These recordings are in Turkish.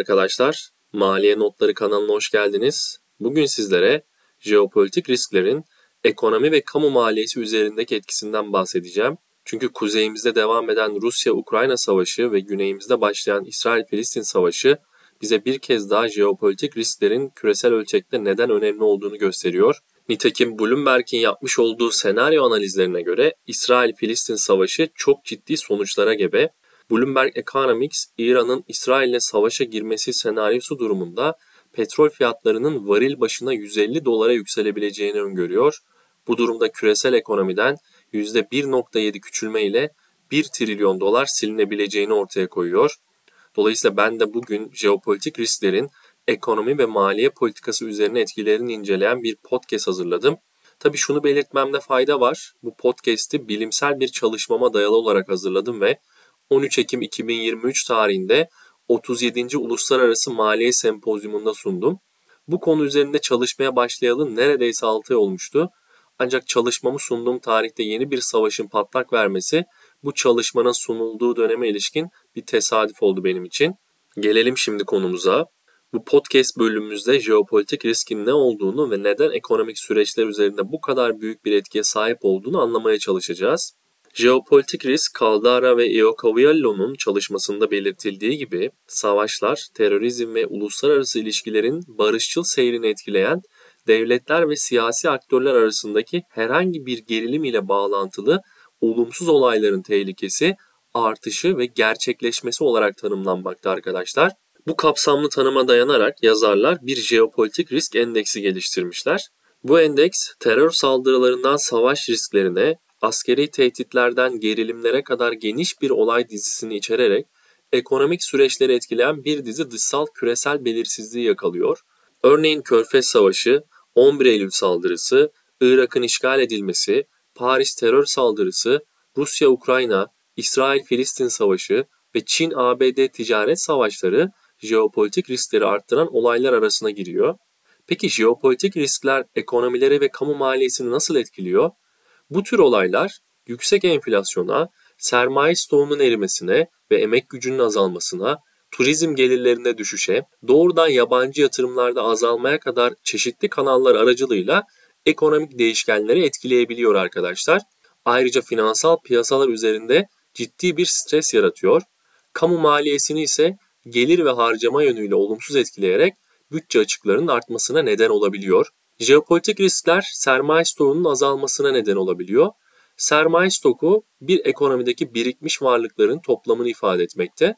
Arkadaşlar, Maliye Notları kanalına hoş geldiniz. Bugün sizlere jeopolitik risklerin ekonomi ve kamu maliyesi üzerindeki etkisinden bahsedeceğim. Çünkü kuzeyimizde devam eden Rusya-Ukrayna savaşı ve güneyimizde başlayan İsrail-Filistin savaşı bize bir kez daha jeopolitik risklerin küresel ölçekte neden önemli olduğunu gösteriyor. Nitekim Bloomberg'in yapmış olduğu senaryo analizlerine göre İsrail-Filistin savaşı çok ciddi sonuçlara gebe. Bloomberg Economics, İran'ın İsrail'le savaşa girmesi senaryosu durumunda petrol fiyatlarının varil başına 150 dolara yükselebileceğini öngörüyor. Bu durumda küresel ekonomiden %1.7 küçülme ile 1 trilyon dolar silinebileceğini ortaya koyuyor. Dolayısıyla ben de bugün jeopolitik risklerin ekonomi ve maliye politikası üzerine etkilerini inceleyen bir podcast hazırladım. Tabi şunu belirtmemde fayda var. Bu podcast'i bilimsel bir çalışmama dayalı olarak hazırladım ve 13 Ekim 2023 tarihinde 37. Uluslararası Maliye Sempozyumunda sundum. Bu konu üzerinde çalışmaya başlayalı neredeyse 6 ay olmuştu. Ancak çalışmamı sunduğum tarihte yeni bir savaşın patlak vermesi bu çalışmanın sunulduğu döneme ilişkin bir tesadüf oldu benim için. Gelelim şimdi konumuza. Bu podcast bölümümüzde jeopolitik riskin ne olduğunu ve neden ekonomik süreçler üzerinde bu kadar büyük bir etkiye sahip olduğunu anlamaya çalışacağız. Jeopolitik risk, Caldara ve Iocoviello'nun çalışmasında belirtildiği gibi savaşlar, terörizm ve uluslararası ilişkilerin barışçıl seyrini etkileyen devletler ve siyasi aktörler arasındaki herhangi bir gerilim ile bağlantılı olumsuz olayların tehlikesi, artışı ve gerçekleşmesi olarak tanımlanmakta arkadaşlar. Bu kapsamlı tanıma dayanarak yazarlar bir jeopolitik risk endeksi geliştirmişler. Bu endeks terör saldırılarından savaş risklerine, askeri tehditlerden gerilimlere kadar geniş bir olay dizisini içererek ekonomik süreçleri etkileyen bir dizi dışsal küresel belirsizliği yakalıyor. Örneğin Körfez Savaşı, 11 Eylül saldırısı, Irak'ın işgal edilmesi, Paris terör saldırısı, Rusya-Ukrayna, İsrail-Filistin savaşı ve Çin-ABD ticaret savaşları jeopolitik riskleri arttıran olaylar arasına giriyor. Peki jeopolitik riskler ekonomileri ve kamu maliyesini nasıl etkiliyor? Bu tür olaylar yüksek enflasyona, sermaye stoğunun erimesine ve emek gücünün azalmasına, turizm gelirlerinde düşüşe, doğrudan yabancı yatırımlarda azalmaya kadar çeşitli kanallar aracılığıyla ekonomik değişkenleri etkileyebiliyor arkadaşlar. Ayrıca finansal piyasalar üzerinde ciddi bir stres yaratıyor. Kamu maliyesini ise gelir ve harcama yönüyle olumsuz etkileyerek bütçe açıklarının artmasına neden olabiliyor. Jeopolitik riskler sermaye stoğunun azalmasına neden olabiliyor. Sermaye stoku bir ekonomideki birikmiş varlıkların toplamını ifade etmekte.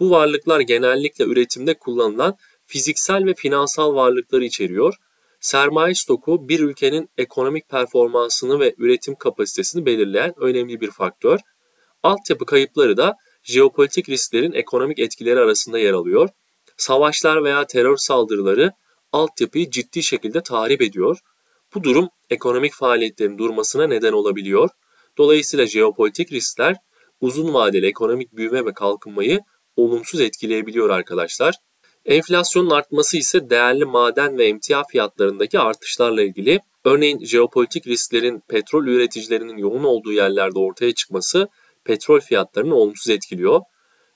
Bu varlıklar genellikle üretimde kullanılan fiziksel ve finansal varlıkları içeriyor. Sermaye stoku bir ülkenin ekonomik performansını ve üretim kapasitesini belirleyen önemli bir faktör. Altyapı kayıpları da jeopolitik risklerin ekonomik etkileri arasında yer alıyor. Savaşlar veya terör saldırıları altyapıyı ciddi şekilde tahrip ediyor. Bu durum ekonomik faaliyetlerin durmasına neden olabiliyor. Dolayısıyla jeopolitik riskler uzun vadeli ekonomik büyüme ve kalkınmayı olumsuz etkileyebiliyor arkadaşlar. Enflasyonun artması ise değerli maden ve emtia fiyatlarındaki artışlarla ilgili. Örneğin jeopolitik risklerin petrol üreticilerinin yoğun olduğu yerlerde ortaya çıkması petrol fiyatlarını olumsuz etkiliyor.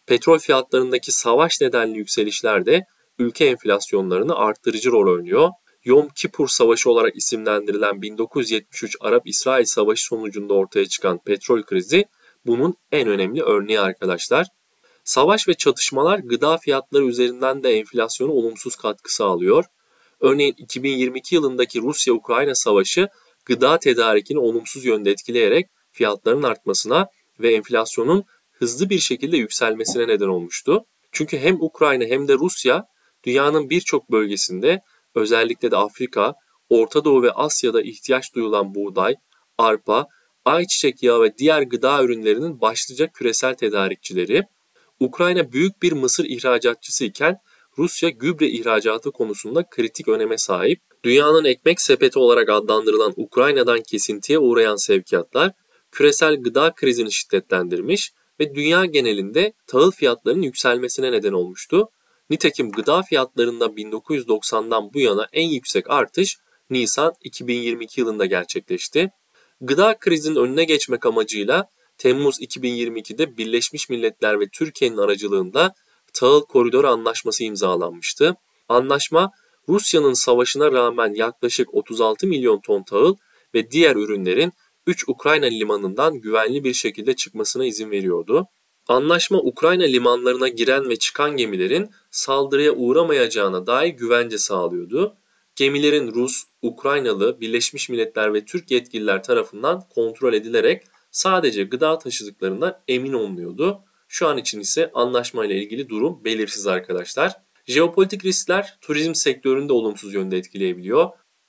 Petrol fiyatlarındaki savaş nedenli yükselişler de ülke enflasyonlarını arttırıcı rol oynuyor. Yom Kippur Savaşı olarak isimlendirilen 1973 Arap-İsrail Savaşı sonucunda ortaya çıkan petrol krizi bunun en önemli örneği arkadaşlar. Savaş ve çatışmalar gıda fiyatları üzerinden de enflasyona olumsuz katkı sağlıyor. Örneğin 2022 yılındaki Rusya-Ukrayna savaşı gıda tedarikini olumsuz yönde etkileyerek fiyatların artmasına ve enflasyonun hızlı bir şekilde yükselmesine neden olmuştu. Çünkü hem Ukrayna hem de Rusya dünyanın birçok bölgesinde özellikle de Afrika, Orta Doğu ve Asya'da ihtiyaç duyulan buğday, arpa, ayçiçek yağı ve diğer gıda ürünlerinin başlıca küresel tedarikçileri. Ukrayna büyük bir mısır ihracatçısı iken Rusya gübre ihracatı konusunda kritik öneme sahip. Dünyanın ekmek sepeti olarak adlandırılan Ukrayna'dan kesintiye uğrayan sevkiyatlar küresel gıda krizini şiddetlendirmiş ve dünya genelinde tahıl fiyatlarının yükselmesine neden olmuştu. Nitekim gıda fiyatlarında 1990'dan bu yana en yüksek artış Nisan 2022 yılında gerçekleşti. Gıda krizinin önüne geçmek amacıyla Temmuz 2022'de Birleşmiş Milletler ve Türkiye'nin aracılığında Tahıl Koridoru Anlaşması imzalanmıştı. Anlaşma Rusya'nın savaşına rağmen yaklaşık 36 milyon ton tahıl ve diğer ürünlerin 3 Ukrayna limanından güvenli bir şekilde çıkmasına izin veriyordu. Anlaşma Ukrayna limanlarına giren ve çıkan gemilerin saldırıya uğramayacağına dair güvence sağlıyordu. Gemilerin Rus, Ukraynalı, Birleşmiş Milletler ve Türk yetkililer tarafından kontrol edilerek sadece gıda taşıdıklarından emin olunuyordu. Şu an için ise anlaşmayla ilgili durum belirsiz arkadaşlar. Jeopolitik riskler turizm sektörünü de olumsuz yönde etkileyebiliyor.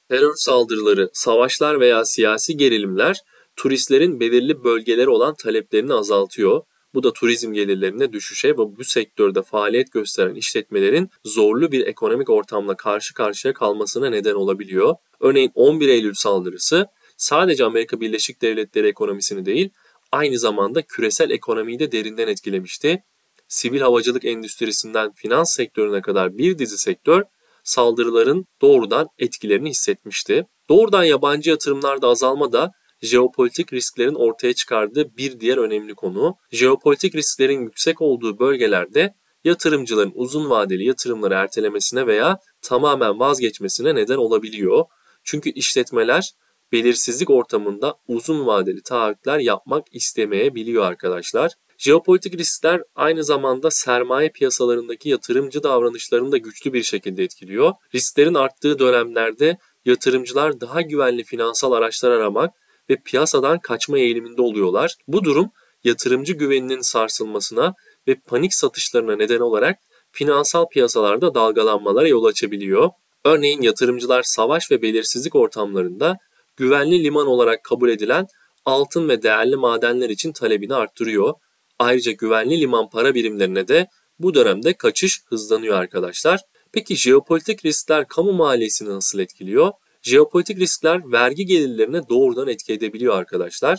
Terör saldırıları, savaşlar veya siyasi gerilimler turistlerin belirli bölgelere olan taleplerini azaltıyor. Bu da turizm gelirlerine düşüşe ve bu sektörde faaliyet gösteren işletmelerin zorlu bir ekonomik ortamla karşı karşıya kalmasına neden olabiliyor. Örneğin 11 Eylül saldırısı sadece Amerika Birleşik Devletleri ekonomisini değil, aynı zamanda küresel ekonomiyi de derinden etkilemişti. Sivil havacılık endüstrisinden finans sektörüne kadar bir dizi sektör saldırıların doğrudan etkilerini hissetmişti. Doğrudan yabancı yatırımlarda azalma da jeopolitik risklerin ortaya çıkardığı bir diğer önemli konu. Jeopolitik risklerin yüksek olduğu bölgelerde yatırımcıların uzun vadeli yatırımları ertelemesine veya tamamen vazgeçmesine neden olabiliyor. Çünkü işletmeler belirsizlik ortamında uzun vadeli taahhütler yapmak istemeyebiliyor arkadaşlar. Jeopolitik riskler aynı zamanda sermaye piyasalarındaki yatırımcı davranışlarını da güçlü bir şekilde etkiliyor. Risklerin arttığı dönemlerde yatırımcılar daha güvenli finansal araçlar aramak ve piyasadan kaçma eğiliminde oluyorlar. Bu durum yatırımcı güveninin sarsılmasına ve panik satışlarına neden olarak finansal piyasalarda dalgalanmalara yol açabiliyor. Örneğin yatırımcılar savaş ve belirsizlik ortamlarında güvenli liman olarak kabul edilen altın ve değerli madenler için talebini arttırıyor. Ayrıca güvenli liman para birimlerine de bu dönemde kaçış hızlanıyor arkadaşlar. Peki jeopolitik riskler kamu maliyesini nasıl etkiliyor? Jeopolitik riskler vergi gelirlerine doğrudan etki edebiliyor arkadaşlar.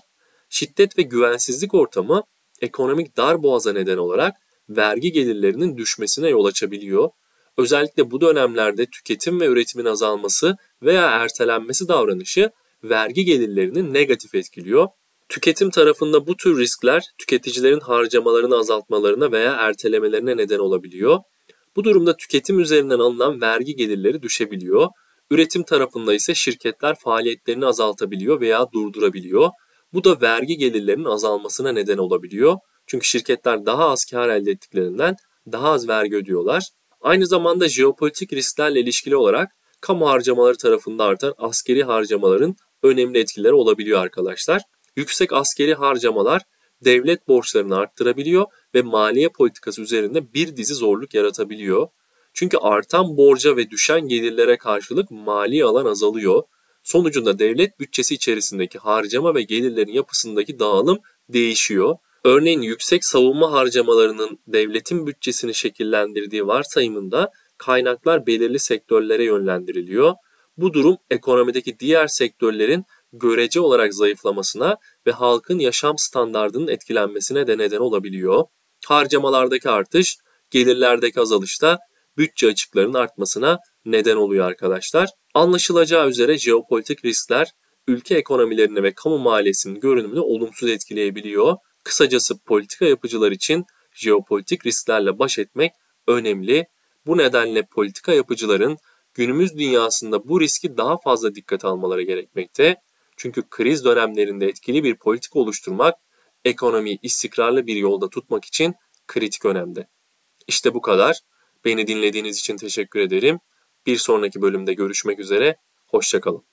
Şiddet ve güvensizlik ortamı ekonomik dar boğaza neden olarak vergi gelirlerinin düşmesine yol açabiliyor. Özellikle bu dönemlerde tüketim ve üretimin azalması veya ertelenmesi davranışı vergi gelirlerini negatif etkiliyor. Tüketim tarafında bu tür riskler tüketicilerin harcamalarını azaltmalarına veya ertelemelerine neden olabiliyor. Bu durumda tüketim üzerinden alınan vergi gelirleri düşebiliyor. Üretim tarafında ise şirketler faaliyetlerini azaltabiliyor veya durdurabiliyor. Bu da vergi gelirlerinin azalmasına neden olabiliyor. Çünkü şirketler daha az kar elde ettiklerinden daha az vergi ödüyorlar. Aynı zamanda jeopolitik risklerle ilişkili olarak kamu harcamaları tarafında artan askeri harcamaların önemli etkileri olabiliyor arkadaşlar. Yüksek askeri harcamalar devlet borçlarını arttırabiliyor ve maliye politikası üzerinde bir dizi zorluk yaratabiliyor. Çünkü artan borca ve düşen gelirlere karşılık mali alan azalıyor. Sonucunda devlet bütçesi içerisindeki harcama ve gelirlerin yapısındaki dağılım değişiyor. Örneğin yüksek savunma harcamalarının devletin bütçesini şekillendirdiği varsayımında kaynaklar belirli sektörlere yönlendiriliyor. Bu durum ekonomideki diğer sektörlerin görece olarak zayıflamasına ve halkın yaşam standartının etkilenmesine de neden olabiliyor. Harcamalardaki artış, gelirlerdeki azalışta bütçe açıklarının artmasına neden oluyor arkadaşlar. Anlaşılacağı üzere jeopolitik riskler ülke ekonomilerini ve kamu maliyesinin görünümünü olumsuz etkileyebiliyor. Kısacası politika yapıcılar için jeopolitik risklerle baş etmek önemli. Bu nedenle politika yapıcıların günümüz dünyasında bu riski daha fazla dikkat almaları gerekmekte. Çünkü kriz dönemlerinde etkili bir politika oluşturmak ekonomiyi istikrarlı bir yolda tutmak için kritik önemde. İşte bu kadar. Beni dinlediğiniz için teşekkür ederim. Bir sonraki bölümde görüşmek üzere. Hoşçakalın.